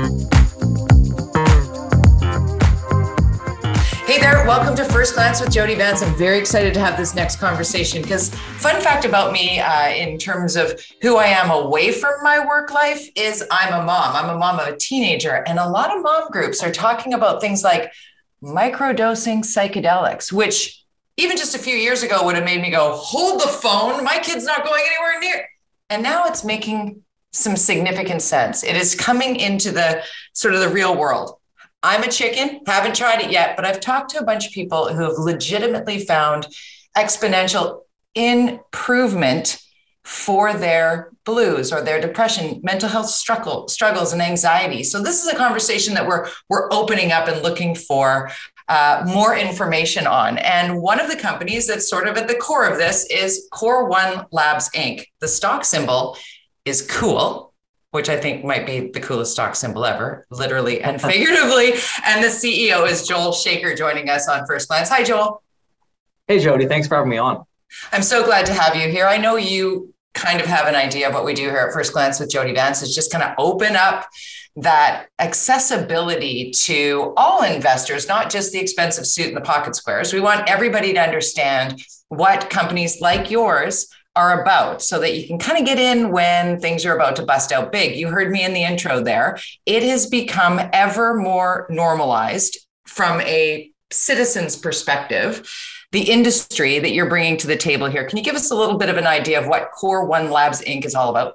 Hey there, welcome to First Glance with Jody Vance. I'm very excited to have this next conversation because, fun fact about me, uh, in terms of who I am away from my work life, is I'm a mom. I'm a mom of a teenager, and a lot of mom groups are talking about things like microdosing psychedelics, which even just a few years ago would have made me go, hold the phone, my kid's not going anywhere near. And now it's making some significant sense. It is coming into the sort of the real world. I'm a chicken, haven't tried it yet, but I've talked to a bunch of people who have legitimately found exponential improvement for their blues or their depression, mental health struggle, struggles, and anxiety. So this is a conversation that we're we're opening up and looking for uh, more information on. And one of the companies that's sort of at the core of this is Core One Labs Inc. The stock symbol is cool which I think might be the coolest stock symbol ever, literally and figuratively. and the CEO is Joel Shaker joining us on First Glance. Hi, Joel. Hey, Jody. Thanks for having me on. I'm so glad to have you here. I know you kind of have an idea of what we do here at First Glance with Jody Vance is just kind of open up that accessibility to all investors, not just the expensive suit and the pocket squares. We want everybody to understand what companies like yours are about so that you can kind of get in when things are about to bust out big. You heard me in the intro there. It has become ever more normalized from a citizen's perspective. The industry that you're bringing to the table here. Can you give us a little bit of an idea of what Core One Labs Inc. is all about?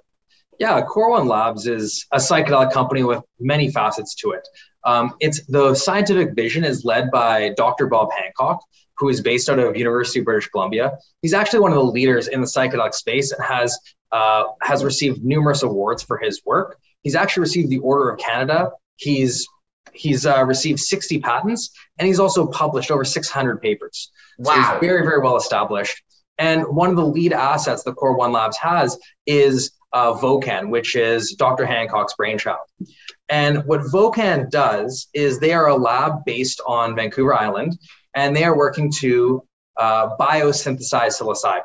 Yeah, Core One Labs is a psychedelic company with many facets to it. Um, it's the scientific vision is led by Dr. Bob Hancock, who is based out of University of British Columbia. He's actually one of the leaders in the psychedelic space and has uh, has received numerous awards for his work. He's actually received the Order of Canada. He's he's uh, received 60 patents and he's also published over 600 papers. Wow. So he's very very well established. And one of the lead assets that Core One Labs has is uh, Vocan, which is Dr. Hancock's brainchild. And what Vocan does is they are a lab based on Vancouver Island and they are working to uh, biosynthesize psilocybin.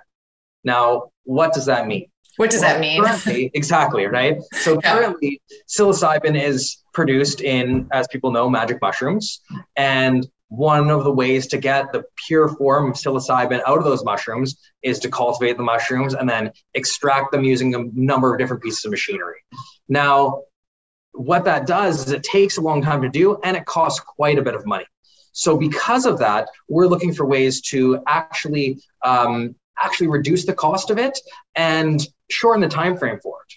Now, what does that mean? What does well, that mean? Currently, exactly, right? So yeah. currently, psilocybin is produced in, as people know, magic mushrooms. And one of the ways to get the pure form of psilocybin out of those mushrooms is to cultivate the mushrooms and then extract them using a number of different pieces of machinery. Now, what that does is it takes a long time to do and it costs quite a bit of money. So because of that, we're looking for ways to actually um, actually reduce the cost of it and shorten the time frame for it.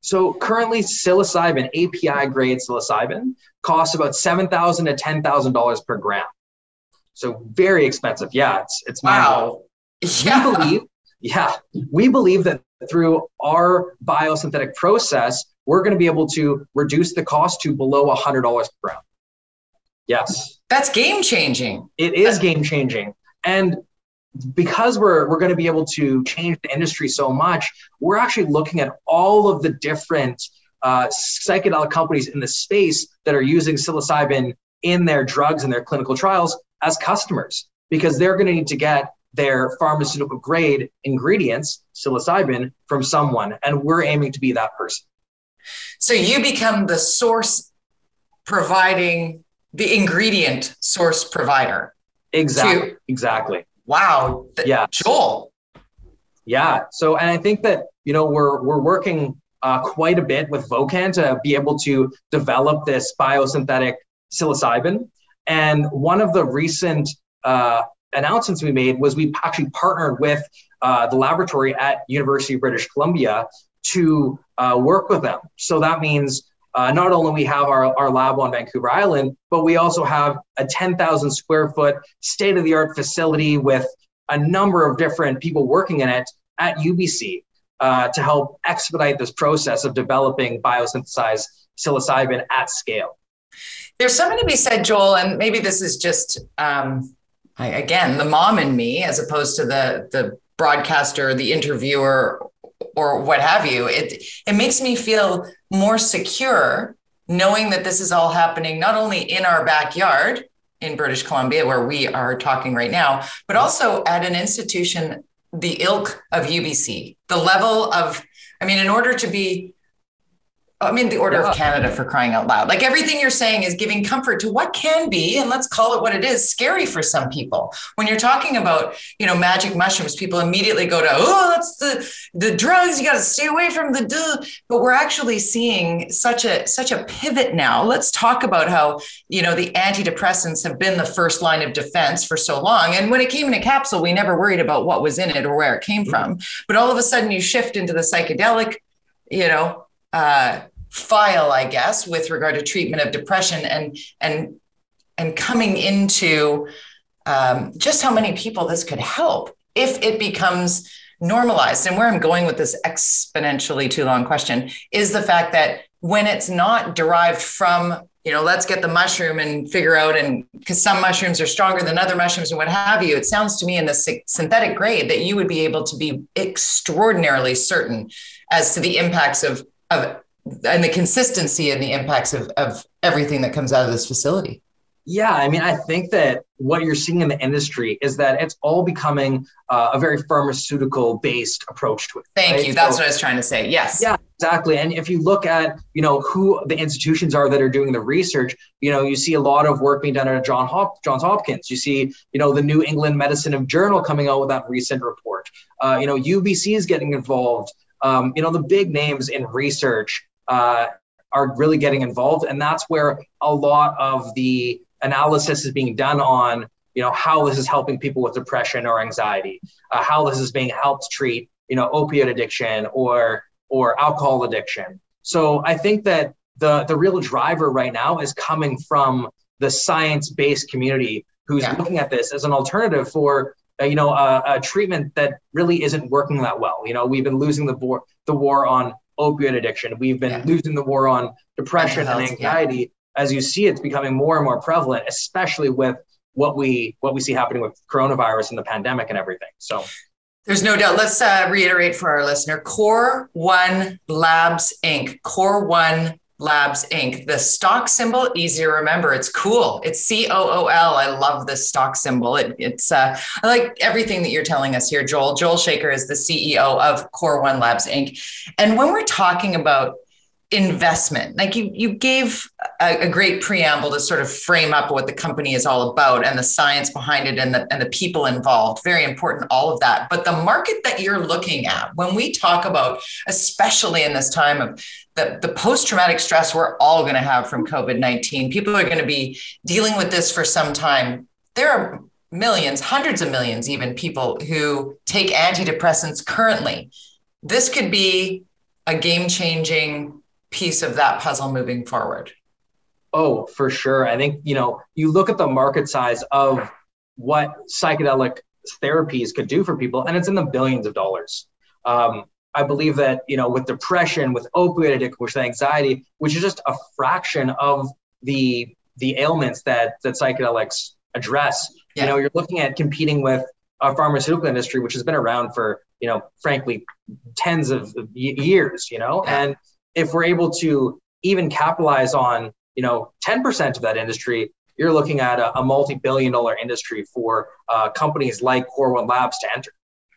So currently, psilocybin, API grade psilocybin, costs about seven thousand to ten thousand dollars per gram. So very expensive. Yeah, it's it's wow. Yeah. We believe, yeah, we believe that through our biosynthetic process, we're going to be able to reduce the cost to below $100 per gram. Yes. That's game changing. It is game changing. And because we're, we're going to be able to change the industry so much, we're actually looking at all of the different uh, psychedelic companies in the space that are using psilocybin in their drugs and their clinical trials as customers because they're going to need to get their pharmaceutical grade ingredients, psilocybin, from someone. And we're aiming to be that person. So you become the source providing the ingredient source provider. Exactly. To, exactly. Wow. yeah. Joel. Yeah. So, and I think that, you know, we're, we're working uh, quite a bit with Vocan to be able to develop this biosynthetic psilocybin. And one of the recent uh, announcements we made was we actually partnered with uh, the laboratory at University of British Columbia to uh, work with them. So that means uh, not only we have our, our lab on Vancouver Island, but we also have a 10,000 square foot state of the art facility with a number of different people working in it at UBC uh, to help expedite this process of developing biosynthesized psilocybin at scale. There's something to be said, Joel, and maybe this is just um, I, again the mom in me, as opposed to the the broadcaster, the interviewer, or what have you. It it makes me feel more secure knowing that this is all happening not only in our backyard in British Columbia, where we are talking right now, but also at an institution the ilk of UBC. The level of, I mean, in order to be I mean, the Order yeah. of Canada for crying out loud. Like everything you're saying is giving comfort to what can be, and let's call it what it is, scary for some people. When you're talking about, you know, magic mushrooms, people immediately go to, oh, that's the the drugs. You got to stay away from the duh. But we're actually seeing such a such a pivot now. Let's talk about how you know the antidepressants have been the first line of defense for so long. And when it came in a capsule, we never worried about what was in it or where it came mm-hmm. from. But all of a sudden, you shift into the psychedelic, you know uh, file, I guess, with regard to treatment of depression and and and coming into um, just how many people this could help if it becomes normalized. And where I'm going with this exponentially too long question is the fact that when it's not derived from you know let's get the mushroom and figure out and because some mushrooms are stronger than other mushrooms and what have you it sounds to me in the synthetic grade that you would be able to be extraordinarily certain as to the impacts of of and the consistency and the impacts of, of everything that comes out of this facility. Yeah, I mean, I think that what you're seeing in the industry is that it's all becoming uh, a very pharmaceutical based approach to it. Thank right? you. That's so, what I was trying to say. Yes. Yeah, exactly. And if you look at, you know, who the institutions are that are doing the research, you know, you see a lot of work being done at John Hop- Johns Hopkins. You see, you know, the New England Medicine of Journal coming out with that recent report. Uh, you know, UBC is getting involved um, you know, the big names in research uh, are really getting involved. And that's where a lot of the analysis is being done on, you know, how this is helping people with depression or anxiety, uh, how this is being helped treat, you know, opioid addiction or, or alcohol addiction. So I think that the, the real driver right now is coming from the science-based community who's yeah. looking at this as an alternative for you know, a, a, treatment that really isn't working that well. You know, we've been losing the war, the war on opioid addiction. We've been yeah. losing the war on depression health, and anxiety. Yeah. As you see, it's becoming more and more prevalent, especially with what we what we see happening with coronavirus and the pandemic and everything. So. There's no doubt. Let's uh, reiterate for our listener Core One Labs Inc. Core One Labs Inc. The stock symbol, easy to remember. It's cool. It's C O O L. I love this stock symbol. It, it's uh, I like everything that you're telling us here, Joel. Joel Shaker is the CEO of Core One Labs Inc. And when we're talking about investment. Like you you gave a, a, great preamble to sort of frame up what the company is all about and the science behind it and the and the people involved. Very important all of that. But the market that you're looking at when we talk about especially in this time of the, the post-traumatic stress we're all going to have from covid-19 people are going to be dealing with this for some time. There are millions hundreds of millions even people who take antidepressants currently. This could be a game-changing piece of that puzzle moving forward? Oh, for sure. I think, you know, you look at the market size of what psychedelic therapies could do for people, and it's in the billions of dollars. Um, I believe that, you know, with depression, with opioid addiction, with anxiety, which is just a fraction of the the ailments that that psychedelics address. Yeah. You know, you're looking at competing with a pharmaceutical industry, which has been around for, you know, frankly, tens of years, you know, yeah. and if we're able to even capitalize on, you know, 10% of that industry, you're looking at a, a multi-billion dollar industry for uh, companies like Core One Labs to enter.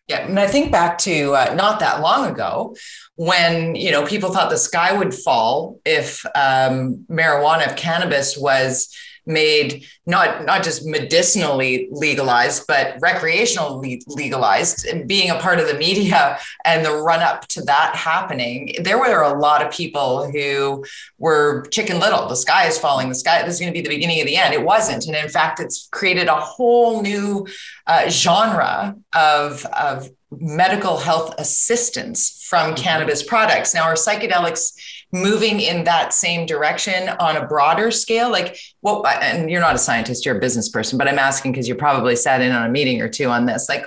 Yeah, and I think back to uh, not that long ago when you know people thought the sky would fall if um, marijuana, if cannabis was made not not just medicinally legalized but recreationally legalized and being a part of the media and the run up to that happening there were a lot of people who were chicken little. The sky is falling. The sky this is going to be the beginning of the end. It wasn't. And in fact it's created a whole new uh, genre of of medical health assistance from mm-hmm. cannabis products. Now are psychedelics moving in that same direction on a broader scale like what and you're not a scientist you're a business person but i'm asking because you probably sat in on a meeting or two on this like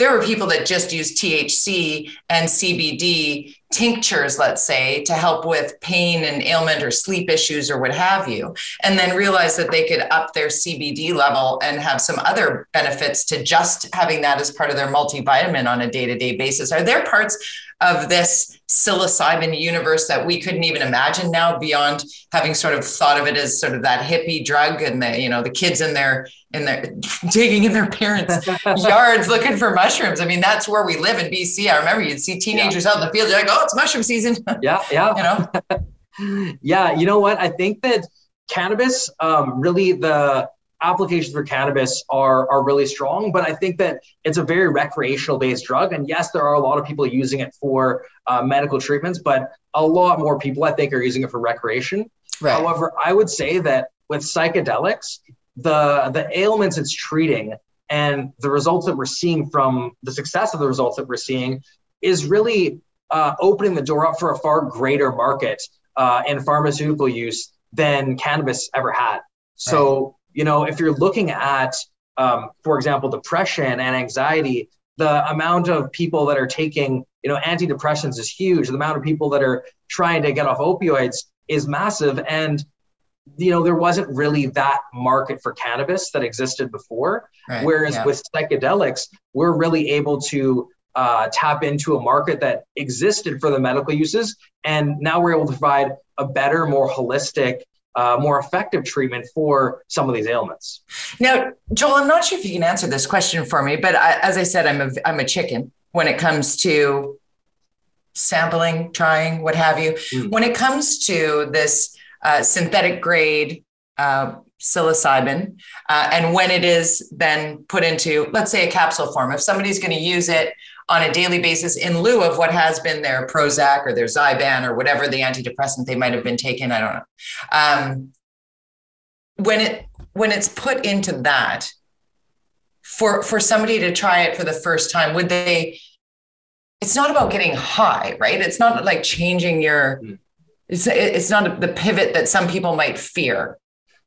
there were people that just use THC and CBD tinctures, let's say, to help with pain and ailment or sleep issues or what have you, and then realize that they could up their CBD level and have some other benefits to just having that as part of their multivitamin on a day to day basis. Are there parts of this psilocybin universe that we couldn't even imagine now beyond having sort of thought of it as sort of that hippie drug and the you know the kids in their in their digging in their parents yards looking for mushrooms. I mean that's where we live in bc i remember you'd see teenagers yeah. out in the field you're like oh it's mushroom season. Yeah yeah. You know? Yeah, you know what? I think that cannabis, um, really the applications for cannabis are are really strong, but I think that it's a very recreational based drug. And yes, there are a lot of people using it for uh, medical treatments, but a lot more people I think are using it for recreation. Right. However, I would say that with psychedelics, the the ailments it's treating and the results that we're seeing from the success of the results that we're seeing is really uh, opening the door up for a far greater market uh, in pharmaceutical use than cannabis ever had. So, right. You know, if you're looking at, um, for example, depression and anxiety, the amount of people that are taking, you know, antidepressants is huge. The amount of people that are trying to get off opioids is massive. And, you know, there wasn't really that market for cannabis that existed before. Right. Whereas yeah. with psychedelics, we're really able to uh, tap into a market that existed for the medical uses. And now we're able to provide a better, more holistic, uh, more effective treatment for some of these ailments. Now, Joel, I'm not sure if you can answer this question for me, but I, as I said, I'm a, I'm a chicken when it comes to sampling, trying, what have you. Mm. When it comes to this uh, synthetic grade uh, psilocybin, uh, and when it is then put into, let's say, a capsule form, if somebody's going to use it on a daily basis in lieu of what has been their Prozac or their Zyban or whatever the antidepressant they might have been taking. I don't know. Um, when it when it's put into that, for for somebody to try it for the first time, would they? It's not about getting high, right? It's not like changing your. Hmm. It's it's not the pivot that some people might fear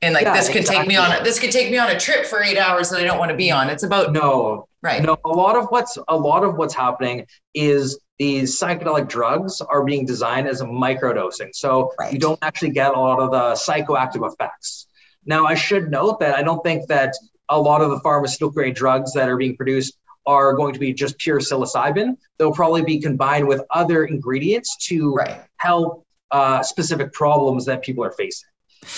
and like yeah, this could exactly. take me on a, this could take me on a trip for eight hours that I don't want to be on. It's about no, right? No, a lot of what's a lot of what's happening is these psychedelic drugs are being designed as a microdosing, so right. you don't actually get a lot of the psychoactive effects. Now, I should note that I don't think that a lot of the pharmaceutical grade drugs that are being produced are going to be just pure psilocybin. They'll probably be combined with other ingredients to right. help uh, specific problems that people are facing.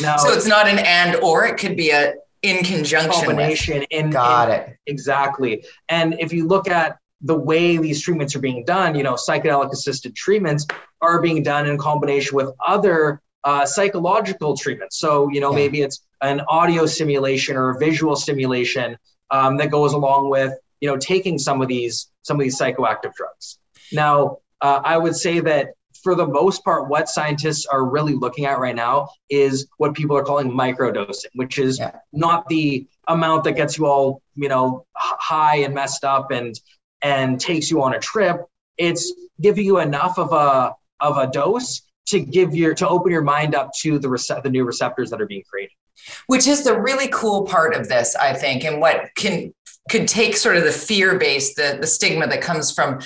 No, so it's not an and or; it could be a in conjunction. Combination. With. In, Got in, it. Exactly. And if you look at the way these treatments are being done, you know, psychedelic assisted treatments are being done in combination with other uh, psychological treatments. So, you know, yeah. maybe it's an audio simulation or a visual simulation um, that goes along with, you know, taking some of these some of these psychoactive drugs. Now, uh, I would say that for the most part, what scientists are really looking at right now is what people are calling microdosing, which is yeah. not the amount that gets you all, you know, high and messed up and and takes you on a trip. It's giving you enough of a of a dose to give your to open your mind up to the rece- the new receptors that are being created. Which is the really cool part of this, I think, and what can could take sort of the fear based the the stigma that comes from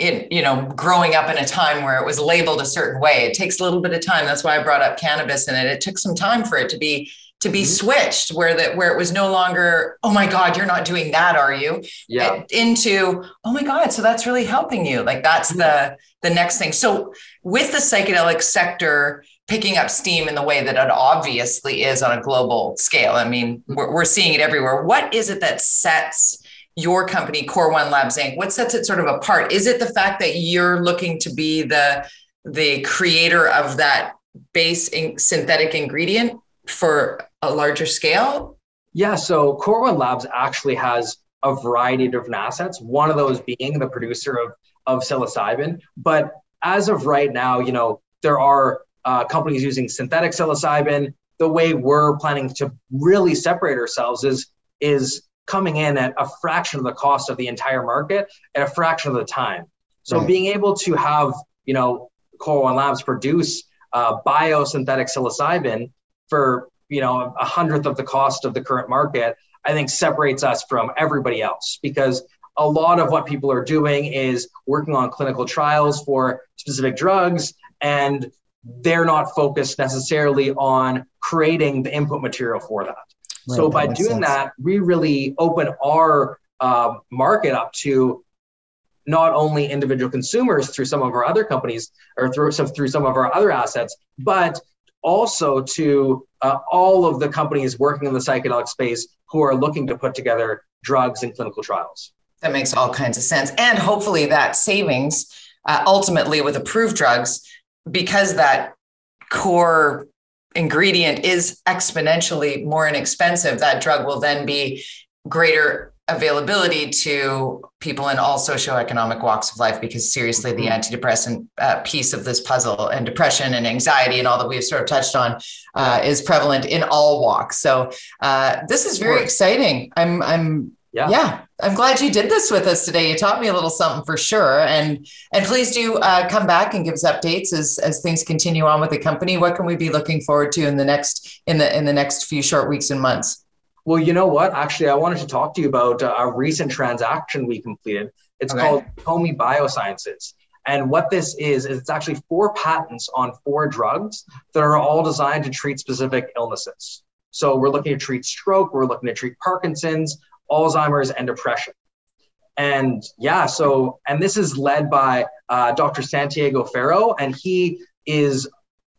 in you know growing up in a time where it was labeled a certain way. It takes a little bit of time. That's why i brought up cannabis and it. It took some time for it to be to be mm-hmm. switched where that where it was no longer oh my god you're not doing that are you? Yeah. Into oh my god so that's really helping you. Like that's the mm-hmm. the next thing. So with the psychedelic sector picking up steam in the way that it obviously is on a global scale i mean we're, we're seeing it everywhere. What is it that sets your company, Core One Labs Inc. What sets it sort of apart? Is it the fact that you're looking to be the the creator of that base in, synthetic ingredient for a larger scale? Yeah, so Core One Labs actually has a variety of different assets. One of those being the producer of of psilocybin, but as of right now, you know there are uh, companies using synthetic psilocybin. The way we're planning to really separate ourselves is is coming in at a fraction of the cost of the entire market at a fraction of the time. So right. being able to have, you know, Core One Labs produce uh, biosynthetic psilocybin for, you know, a hundredth of the cost of the current market, I think separates us from everybody else because a lot of what people are doing is working on clinical trials for specific drugs and they're not focused necessarily on creating the input material for that. Right, so by doing sense. that, we really open our uh, market up to not only individual consumers through some of our other companies or through some through some of our other assets, but also to uh, all of the companies working in the psychedelic space who are looking to put together drugs and clinical trials. That makes all kinds of sense, and hopefully that savings uh, ultimately with approved drugs, because that core ingredient is exponentially more inexpensive, that drug will then be greater availability to people in all socioeconomic walks of life because seriously the mm-hmm. antidepressant uh, piece of this puzzle and depression and anxiety and all that we've sort of touched on uh, is prevalent in all walks. So uh, this is very exciting. I'm i'm yeah. yeah i'm glad you did this with us today you taught me a little something for sure and and please do uh, come back and give us updates as as things continue on with the company what can we be looking forward to in the next in the in the next few short weeks and months well, you know what? Actually, I wanted to talk to you about uh, a recent transaction we completed. It's okay. called TOMI Biosciences. And what this is, is it's actually four patents on four drugs that are all designed to treat specific illnesses. So we're looking to treat stroke, we're looking to treat Parkinson's, Alzheimer's, and depression. And yeah, so, and this is led by uh, Dr. Santiago Ferro, and he is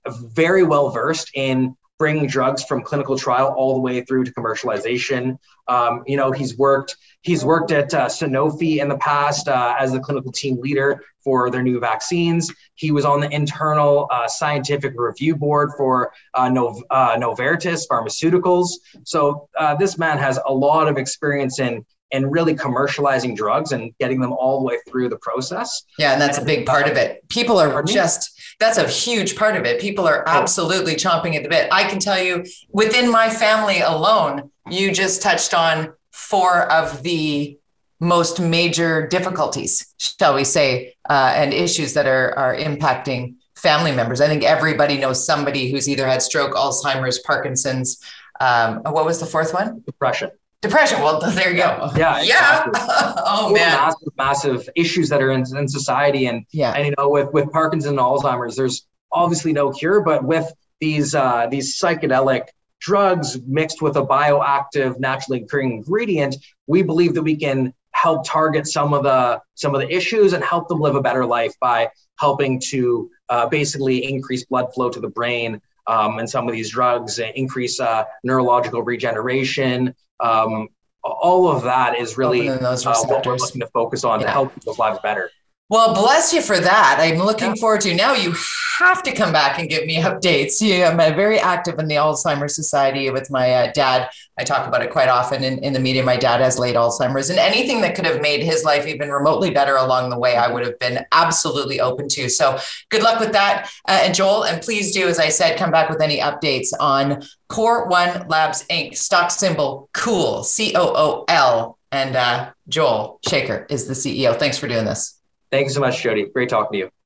very well versed in bringing drugs from clinical trial all the way through to commercialization. Um, you know, he's worked he's worked at uh, Sanofi in the past uh, as the clinical team leader for their new vaccines. He was on the internal uh, scientific review board for uh, Nov- uh, Novartis Pharmaceuticals. So uh, this man has a lot of experience in and really commercializing drugs and getting them all the way through the process. Yeah, and that's a big part of it. People are just that's a huge part of it. People are oh. absolutely chomping at the bit. I can tell you within my family alone, you just touched on four of the most major difficulties, shall we say, uh, and issues that are are impacting family members. I think everybody knows somebody who's either had stroke, Alzheimer's, Parkinson's. Um, what was the fourth one? Depression. Depression. Well, there you go. Yeah. Yeah. oh man. Massive, massive issues that are in, in society, and yeah, and you know, with with Parkinson's and Alzheimer's, there's obviously no cure, but with these uh, these psychedelic drugs mixed with a bioactive, naturally occurring ingredient, we believe that we can help target some of the some of the issues and help them live a better life by helping to uh, basically increase blood flow to the brain um, and some of these drugs increase uh, neurological regeneration, um, all of that is really uh, what we're looking to focus on yeah. to help people's lives better. Well, bless you for that. I'm looking yeah. forward to now. You have to come back and give me updates. Yeah, I'm uh, very active in the Alzheimer's Society with my uh, dad. I talk about it quite often in, in the media. My dad has late Alzheimer's, and anything that could have made his life even remotely better along the way, I would have been absolutely open to. So, good luck with that, uh, and Joel. And please do, as I said, come back with any updates on Core One Labs Inc. Stock symbol Cool C O O L. And uh, Joel Shaker is the CEO. Thanks for doing this. Thank you so much, Jody. Great talking to you.